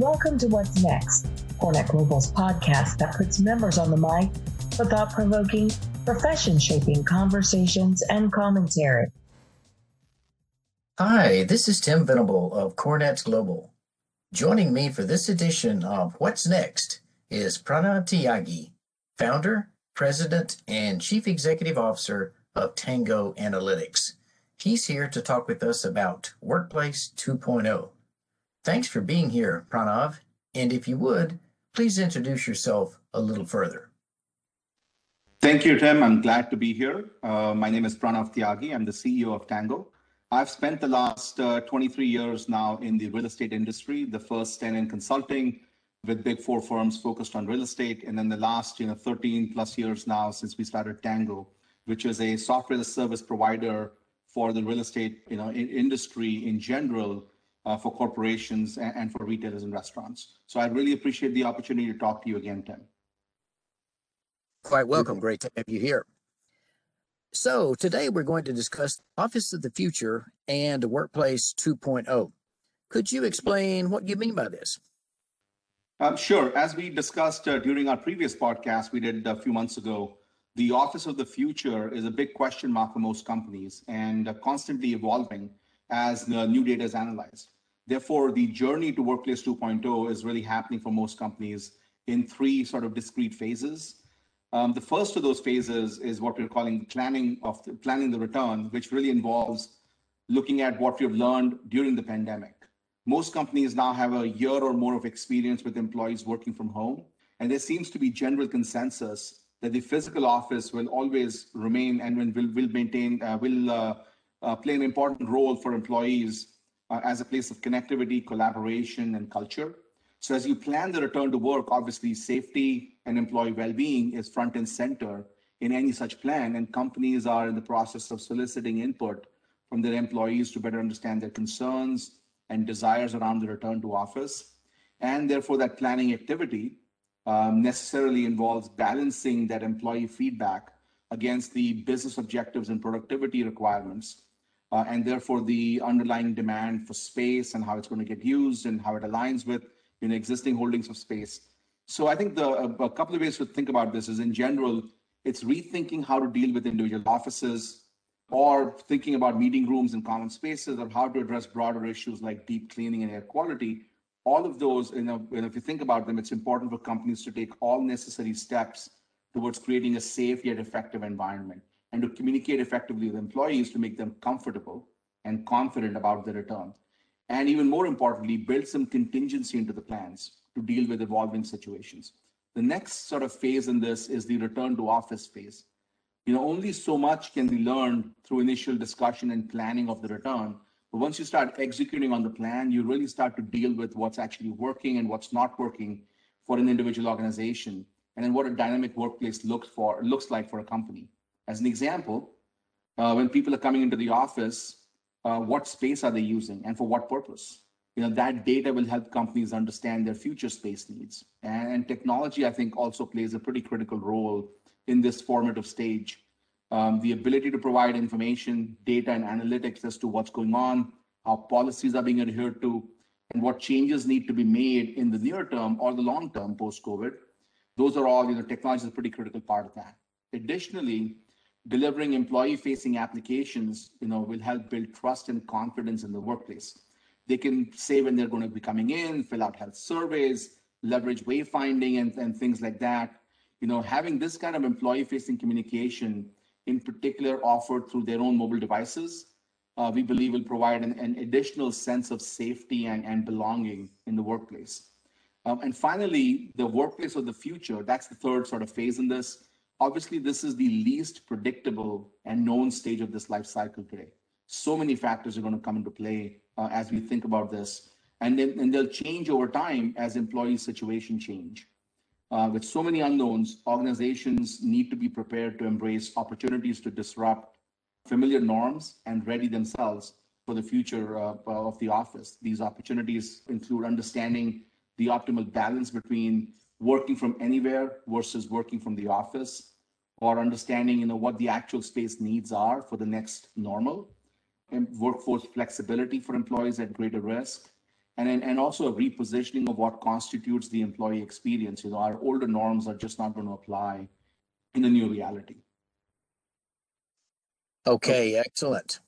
Welcome to What's Next, CoreNet Global's podcast that puts members on the mic for thought provoking, profession shaping conversations and commentary. Hi, this is Tim Venable of CoreNet Global. Joining me for this edition of What's Next is Pranav Tyagi, founder, president, and chief executive officer of Tango Analytics. He's here to talk with us about Workplace 2.0. Thanks for being here, Pranav. And if you would, please introduce yourself a little further. Thank you, Tim. I'm glad to be here. Uh, my name is Pranav Tyagi. I'm the CEO of Tango. I've spent the last uh, 23 years now in the real estate industry, the first 10 in consulting with big four firms focused on real estate. And then the last you know, 13 plus years now since we started Tango, which is a software service provider for the real estate you know, in industry in general uh, for corporations and, and for retailers and restaurants. So I really appreciate the opportunity to talk to you again, Tim. Quite welcome. Great to have you here. So today we're going to discuss Office of the Future and Workplace 2.0. Could you explain what you mean by this? Um, sure. As we discussed uh, during our previous podcast we did a few months ago, the Office of the Future is a big question mark for most companies and uh, constantly evolving as the new data is analyzed. Therefore, the journey to Workplace 2.0 is really happening for most companies in three sort of discrete phases. Um, the first of those phases is what we're calling planning of the, planning the return, which really involves looking at what we've learned during the pandemic. Most companies now have a year or more of experience with employees working from home, and there seems to be general consensus that the physical office will always remain and will will maintain uh, will uh, uh, play an important role for employees uh, as a place of connectivity, collaboration, and culture. So as you plan the return to work, obviously safety and employee well-being is front and center in any such plan, and companies are in the process of soliciting input from their employees to better understand their concerns and desires around the return to office. And therefore, that planning activity um, necessarily involves balancing that employee feedback against the business objectives and productivity requirements, uh, and therefore the underlying demand for space and how it's going to get used and how it aligns with you know, existing holdings of space. So I think the a, a couple of ways to think about this is in general, it's rethinking how to deal with individual offices or thinking about meeting rooms and common spaces or how to address broader issues like deep cleaning and air quality. All of those, you know, if you think about them, it's important for companies to take all necessary steps towards creating a safe yet effective environment and to communicate effectively with employees to make them comfortable and confident about the return and even more importantly, build some contingency into the plans to deal with evolving situations. The next sort of phase in this is the return to office phase. You know, only so much can be learned through initial discussion and planning of the return. But once you start executing on the plan, you really start to deal with what's actually working and what's not working for an individual organization, and then what a dynamic workplace looks for looks like for a company. As an example, uh, when people are coming into the office, uh, what space are they using and for what purpose? You know that data will help companies understand their future space needs. And technology i think also plays a pretty critical role in this formative stage. Um, the ability to provide information data and analytics as to what's going on how policies are being adhered to and what changes need to be made in the near term or the long term post covid those are all you know technology is a pretty critical part of that. Additionally delivering employee facing applications you know will help build trust and confidence in the workplace. They can say when they're going to be coming in fill out health surveys leverage wayfinding and, and things like that. You know having this kind of employee facing communication in particular offered through their own mobile devices uh, we believe will provide an, an, additional sense of safety and, and belonging in the workplace. Um, and finally the workplace of the future that's the third sort of phase in this Obviously, this is the least predictable and known stage of this life cycle today. So many factors are going to come into play uh, as we think about this. And, then, and they'll change over time as employee situation change. Uh, with so many unknowns, organizations need to be prepared to embrace opportunities to disrupt familiar norms and ready themselves for the future uh, of the office. These opportunities include understanding the optimal balance between working from anywhere versus working from the office or understanding you know what the actual space needs are for the next normal and workforce flexibility for employees at greater risk and, and also a repositioning of what constitutes the employee experience. You know, our older norms are just not going to apply in the new reality. Okay, excellent.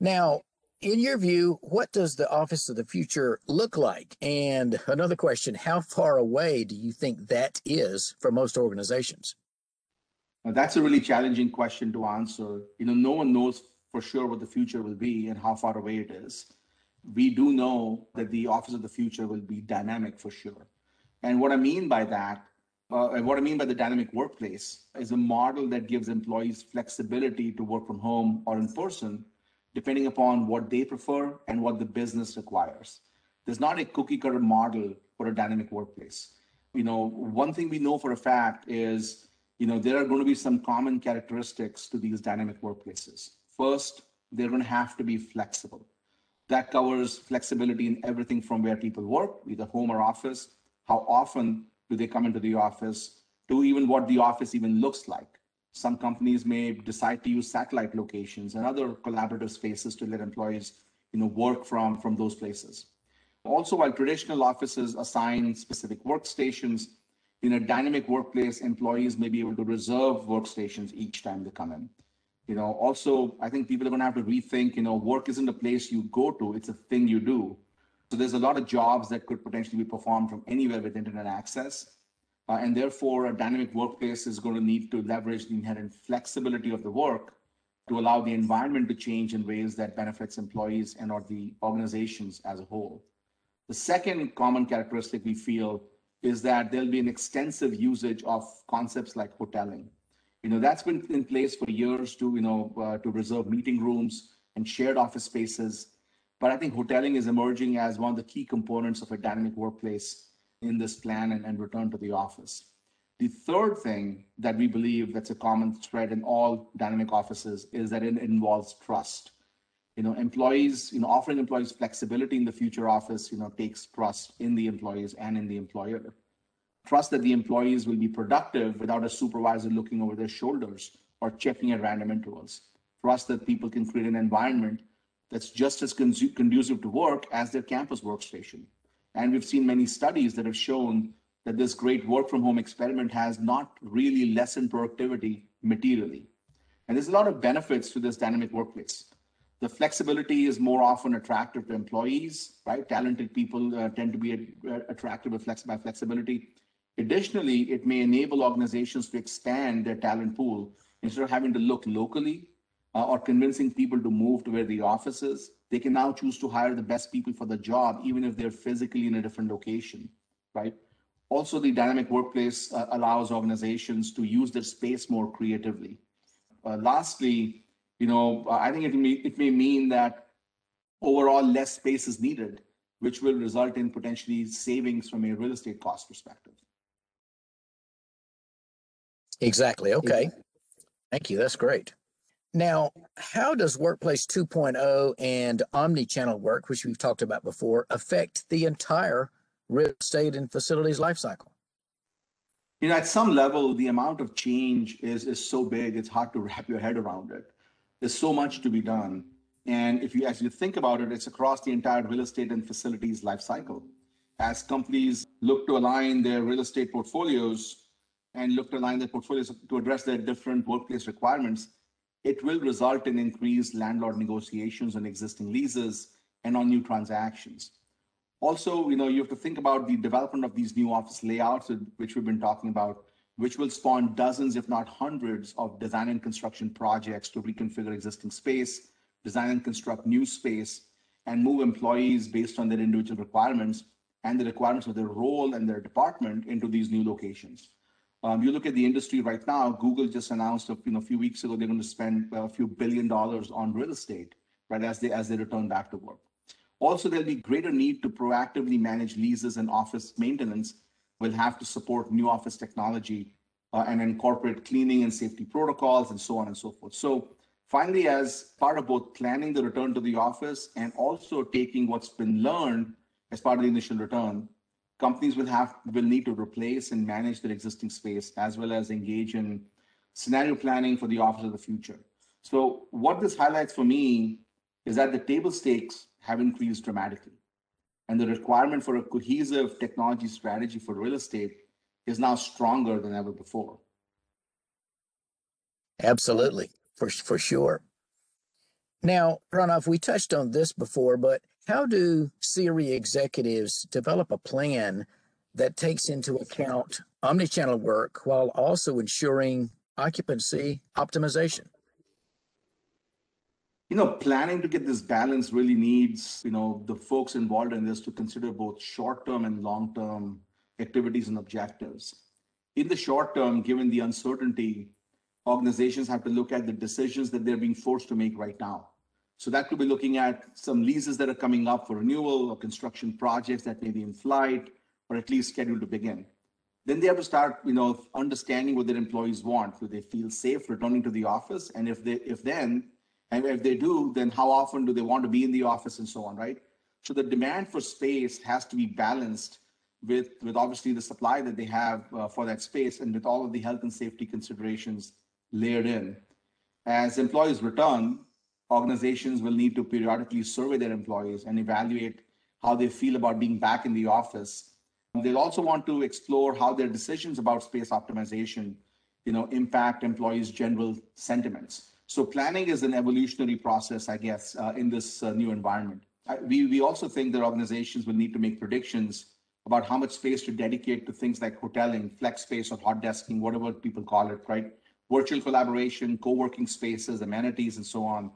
Now, in your view, what does the office of the future look like? And another question, how far away do you think that is for most organizations? Now, that's a really challenging question to answer. You know, no one knows for sure what the future will be and how far away it is. We do know that the office of the future will be dynamic for sure. And what I mean by that uh, what I mean by the dynamic workplace is a model that gives employees flexibility to work from home or in person, depending upon what they prefer and what the business requires. There's not a cookie cutter model for a dynamic workplace. You know, one thing we know for a fact is, you know, there are going to be some common characteristics to these dynamic workplaces. First, they're going to have to be flexible. That covers flexibility in everything from where people work, either home or office, how often do they come into the office, to even what the office even looks like. Some companies may decide to use satellite locations and other collaborative spaces to let employees you know, work from, from those places. Also, while traditional offices assign specific workstations, in a dynamic workplace, employees may be able to reserve workstations each time they come in. You know, also, I think people are going to have to rethink, you know, work isn't a place you go to, it's a thing you do. So there's a lot of jobs that could potentially be performed from anywhere with internet access. Uh, and therefore, a dynamic workplace is going to need to leverage the inherent flexibility of the work to allow the environment to change in ways that benefits employees and or the organizations as a whole. The second common characteristic we feel is that there'll be an extensive usage of concepts like hoteling. You know, that's been in place for years to, you know, uh, to reserve meeting rooms and shared office spaces but I think hoteling is emerging as one of the key components of a dynamic workplace in this plan and, and return to the office. The third thing that we believe that's a common thread in all dynamic offices is that it involves trust. You know, employees, you know, offering employees flexibility in the future office, you know, takes trust in the employees and in the employer. Trust that the employees will be productive without a supervisor looking over their shoulders or checking at random intervals. Trust that people can create an environment that's just as conducive to work as their campus workstation. And we've seen many studies that have shown that this great work from home experiment has not really lessened productivity materially. And there's a lot of benefits to this dynamic workplace. The flexibility is more often attractive to employees, right? Talented people uh, tend to be uh, attracted by, flex- by flexibility. Additionally, it may enable organizations to expand their talent pool instead of having to look locally uh, or convincing people to move to where the office is, they can now choose to hire the best people for the job, even if they're physically in a different location, right? Also, the dynamic workplace uh, allows organizations to use their space more creatively. Uh, lastly, you know, I think it may, it may mean that overall less space is needed, which will result in potentially savings from a real estate cost perspective. Exactly. Okay. Thank you. That's great. Now, how does Workplace 2.0 and omni-channel work, which we've talked about before, affect the entire real estate and facilities lifecycle? You know, at some level, the amount of change is, is so big, it's hard to wrap your head around it. There's so much to be done. And if you as you think about it, it's across the entire real estate and facilities lifecycle. As companies look to align their real estate portfolios and look to align their portfolios to address their different workplace requirements, it will result in increased landlord negotiations on existing leases and on new transactions. Also, you know, you have to think about the development of these new office layouts, which we've been talking about, which will spawn dozens, if not hundreds, of design and construction projects to reconfigure existing space, design and construct new space, and move employees based on their individual requirements and the requirements of their role and their department into these new locations. Um, you look at the industry right now, Google just announced a, you know, a few weeks ago they're going to spend a few billion dollars on real estate, right, as they as they return back to work. Also, there'll be greater need to proactively manage leases and office maintenance. We'll have to support new office technology uh, and incorporate cleaning and safety protocols and so on and so forth. So finally, as part of both planning the return to the office and also taking what's been learned as part of the initial return, companies will have will need to replace and manage their existing space as well as engage in scenario planning for the office of the future. So what this highlights for me is that the table stakes have increased dramatically. And the requirement for a cohesive technology strategy for real estate is now stronger than ever before. Absolutely, for, for sure. Now, Pranav, we touched on this before, but how do CRE executives develop a plan that takes into account omnichannel work while also ensuring occupancy optimization? You know, planning to get this balance really needs, you know, the folks involved in this to consider both short-term and long-term activities and objectives. In the short term, given the uncertainty, organizations have to look at the decisions that they're being forced to make right now. So that could be looking at some leases that are coming up for renewal or construction projects that may be in flight or at least scheduled to begin. Then they have to start, you know, understanding what their employees want. Do they feel safe returning to the office? And if they, if then, and if they do, then how often do they want to be in the office and so on, right? So the demand for space has to be balanced with, with obviously the supply that they have uh, for that space and with all of the health and safety considerations layered in. As employees return, organizations will need to periodically survey their employees and evaluate how they feel about being back in the office. They'll also want to explore how their decisions about space optimization, you know, impact employees' general sentiments. So planning is an evolutionary process, I guess, uh, in this uh, new environment. I, we, we also think that organizations will need to make predictions about how much space to dedicate to things like hoteling, flex space, or hot desking, whatever people call it, right? Virtual collaboration, co-working spaces, amenities, and so on.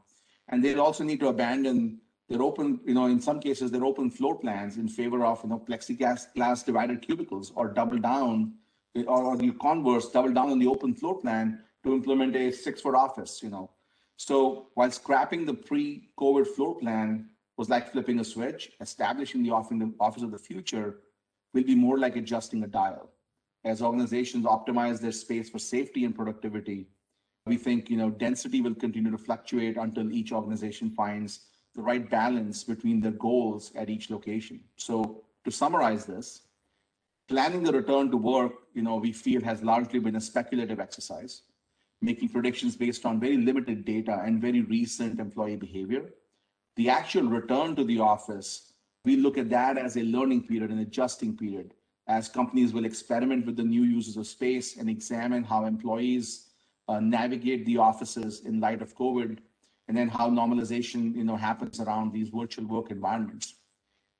And they'll also need to abandon their open, you know, in some cases, their open floor plans in favor of, you know, plexiglass glass divided cubicles or double down, or, or the converse, double down on the open floor plan to implement a six foot office, you know. So while scrapping the pre-COVID floor plan was like flipping a switch, establishing the office of the future will be more like adjusting a dial. As organizations optimize their space for safety and productivity, we think you know density will continue to fluctuate until each organization finds the right balance between their goals at each location. So to summarize this, planning the return to work, you know, we feel has largely been a speculative exercise, making predictions based on very limited data and very recent employee behavior. The actual return to the office, we look at that as a learning period, an adjusting period, as companies will experiment with the new uses of space and examine how employees uh, navigate the offices in light of COVID, and then how normalization, you know, happens around these virtual work environments.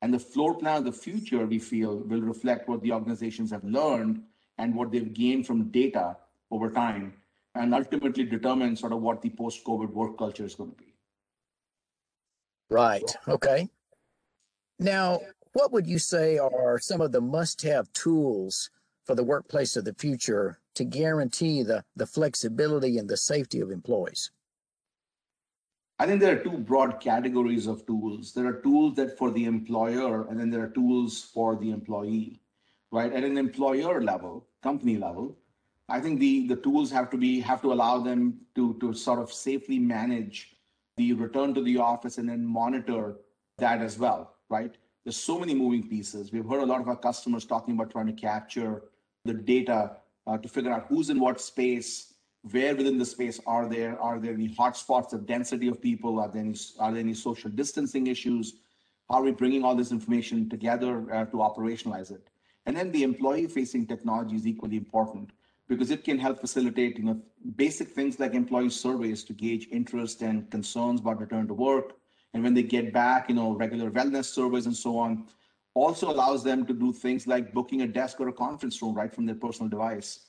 And the floor plan of the future, we feel, will reflect what the organizations have learned and what they've gained from data over time, and ultimately determine sort of what the post-COVID work culture is going to be. Right. Okay. Now, what would you say are some of the must-have tools for the workplace of the future to guarantee the, the flexibility and the safety of employees? I think there are two broad categories of tools. There are tools that for the employer, and then there are tools for the employee, right? At an employer level, company level, I think the, the tools have to be have to allow them to, to sort of safely manage the return to the office and then monitor that as well, right? There's so many moving pieces. We've heard a lot of our customers talking about trying to capture the data uh, to figure out who's in what space, where within the space are there, are there any hotspots of density of people, are there any, are there any social distancing issues? How are we bringing all this information together uh, to operationalize it? And then the employee-facing technology is equally important because it can help facilitate, you know, basic things like employee surveys to gauge interest and concerns about return to work. And when they get back, you know, regular wellness surveys and so on, also allows them to do things like booking a desk or a conference room right from their personal device.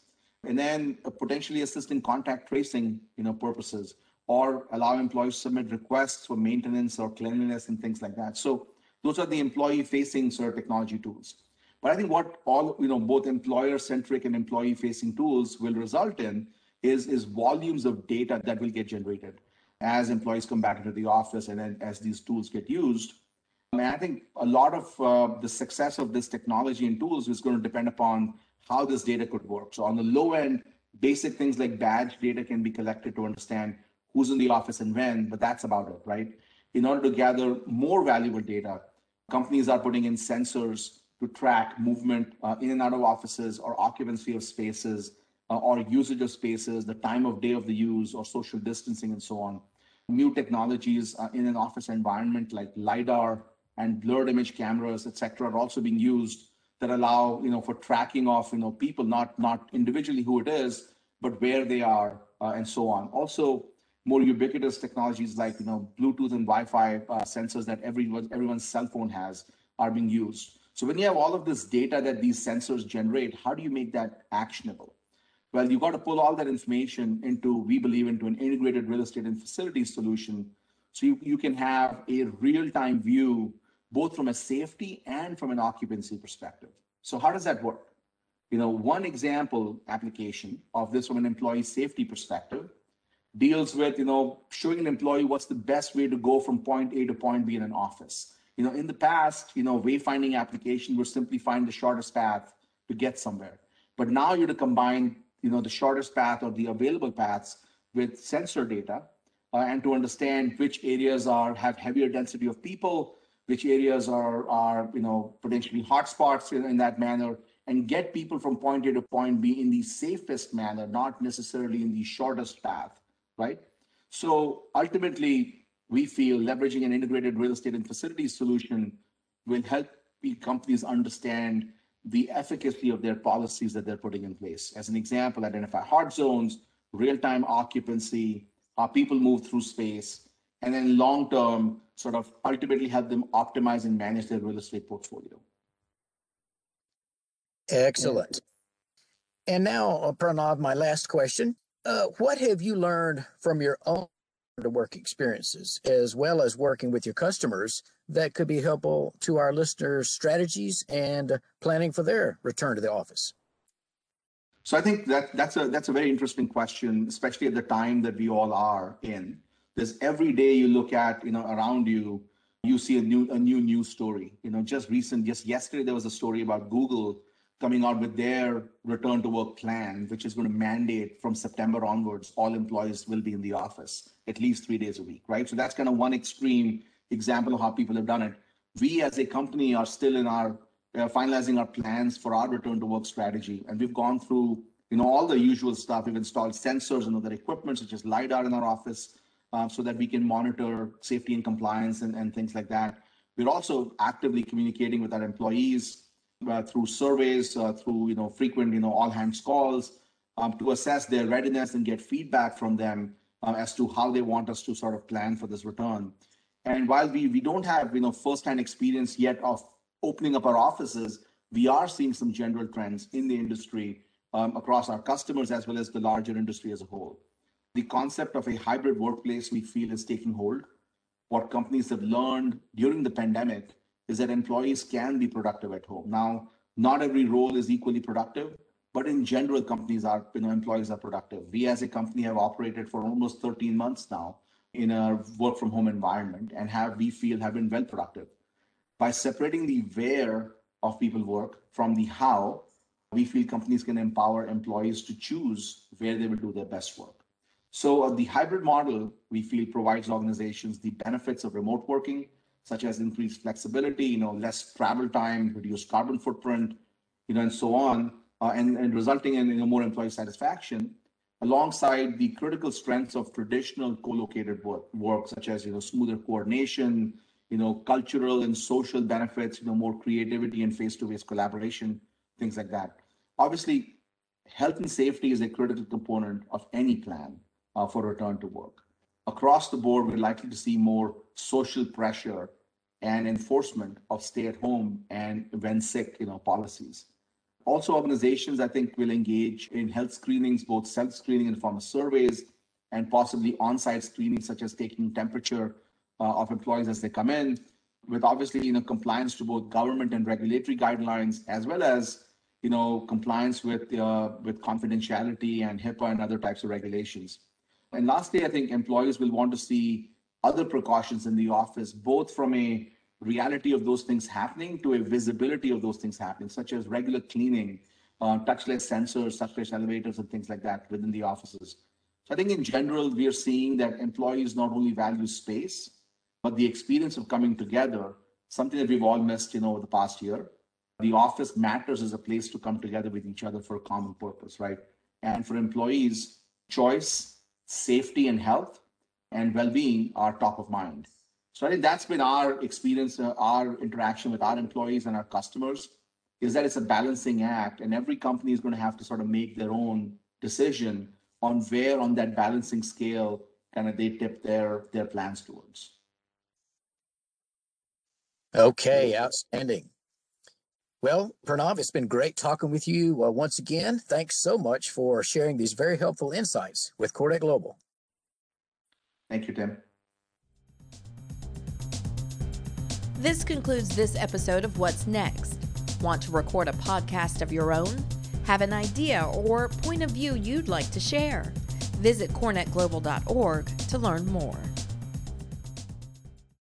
And then uh, potentially assist in contact tracing you know purposes or allow employees to submit requests for maintenance or cleanliness and things like that. So those are the employee facing sort of technology tools. But i think what all you know both employer centric and employee facing tools will result in is is volumes of data that will get generated as employees come back into the office and then as these tools get used and I think a lot of uh, the success of this technology and tools is going to depend upon how this data could work. So on the low end, basic things like badge data can be collected to understand who's in the office and when, but that's about it, right? In order to gather more valuable data, companies are putting in sensors to track movement uh, in and out of offices or occupancy of spaces uh, or usage of spaces, the time of day of the use or social distancing and so on. New technologies uh, in an office environment like LiDAR and blurred image cameras, et cetera, are also being used that allow, you know, for tracking of, you know, people, not, not individually who it is, but where they are uh, and so on. Also, more ubiquitous technologies like, you know, Bluetooth and Wi-Fi uh, sensors that everyone, everyone's cell phone has are being used. So when you have all of this data that these sensors generate, how do you make that actionable? Well, you've got to pull all that information into, we believe, into an integrated real estate and facilities solution. So you, you can have a real-time view, both from a safety and from an occupancy perspective. So how does that work? You know, one example application of this from an employee safety perspective deals with, you know, showing an employee what's the best way to go from point A to point B in an office. You know, in the past, you know, wayfinding application would simply find the shortest path to get somewhere. But now you're to combine you know, the shortest path or the available paths with sensor data uh, and to understand which areas are have heavier density of people, which areas are, are you know, potentially hotspots in, in that manner, and get people from point A to point B in the safest manner, not necessarily in the shortest path, right? So ultimately, we feel leveraging an integrated real estate and facilities solution will help companies understand the efficacy of their policies that they're putting in place. As an example, identify hot zones, real-time occupancy, how people move through space, and then long-term sort of ultimately help them optimize and manage their real estate portfolio. Excellent. And now, uh, Pranav, my last question. Uh, what have you learned from your own work experiences, as well as working with your customers that could be helpful to our listeners' strategies and planning for their return to the office? So I think that that's a that's a very interesting question, especially at the time that we all are in. There's every day you look at, you know, around you, you see a new a new news story. You know, just recent, just yesterday there was a story about Google coming out with their return to work plan, which is going to mandate from September onwards, all employees will be in the office at least three days a week, right? So that's kind of one extreme example of how people have done it. We as a company are still in our uh, finalizing our plans for our return to work strategy, and we've gone through you know all the usual stuff. We've installed sensors and other equipment such as lidar in our office, so that we can monitor safety and compliance and, and things like that. We're also actively communicating with our employees uh, through surveys, uh, through you know frequent you know all hands calls um, to assess their readiness and get feedback from them uh, as to how they want us to sort of plan for this return. And while we we don't have you know first-hand experience yet of opening up our offices, we are seeing some general trends in the industry um, across our customers as well as the larger industry as a whole. The concept of a hybrid workplace we feel is taking hold. What companies have learned during the pandemic is that employees can be productive at home. Now, not every role is equally productive, but in general, companies are, you know, employees are productive. We as a company have operated for almost 13 months now in a work from home environment and have, we feel, have been well productive. By separating the where of people work from the how, we feel companies can empower employees to choose where they will do their best work. So uh, the hybrid model, we feel, provides organizations the benefits of remote working, such as increased flexibility, you know, less travel time, reduced carbon footprint, you know, and so on, uh, and, resulting in you know, more employee satisfaction, alongside the critical strengths of traditional co-located work, such as you know, smoother coordination, you know, cultural and social benefits, you know, more creativity and face-to-face collaboration, things like that. Obviously, health and safety is a critical component of any plan for return to work. Across the board, we're likely to see more social pressure and enforcement of stay at home and when sick, you know, policies. Also, organizations, I think, will engage in health screenings, both self screening in the form of surveys and possibly on site screening, such as taking temperature uh, of employees as they come in, with obviously, you know, compliance to both government and regulatory guidelines, as well as, you know, compliance with, uh, with confidentiality and HIPAA and other types of regulations. And lastly, I think employees will want to see other precautions in the office, both from a reality of those things happening to a visibility of those things happening, such as regular cleaning, uh, touchless sensors, touchless elevators, and things like that within the offices. So I think in general, we are seeing that employees not only value space, but the experience of coming together, something that we've all missed, you know, over the past year. The office matters as a place to come together with each other for a common purpose, right? And for employees, choice, safety and health, and well-being are top of mind. So I think that's been our experience, uh, our interaction with our employees and our customers is that it's a balancing act and every company is going to have to sort of make their own decision on where on that balancing scale kind of they tip their their plans towards. Okay, outstanding. Well, Pranav, it's been great talking with you uh, once again. Thanks so much for sharing these very helpful insights with CoreNet Global. Thank you, Tim. This concludes this episode of What's Next. Want to record a podcast of your own? Have an idea or point of view you'd like to share? Visit corenetglobal.org to learn more.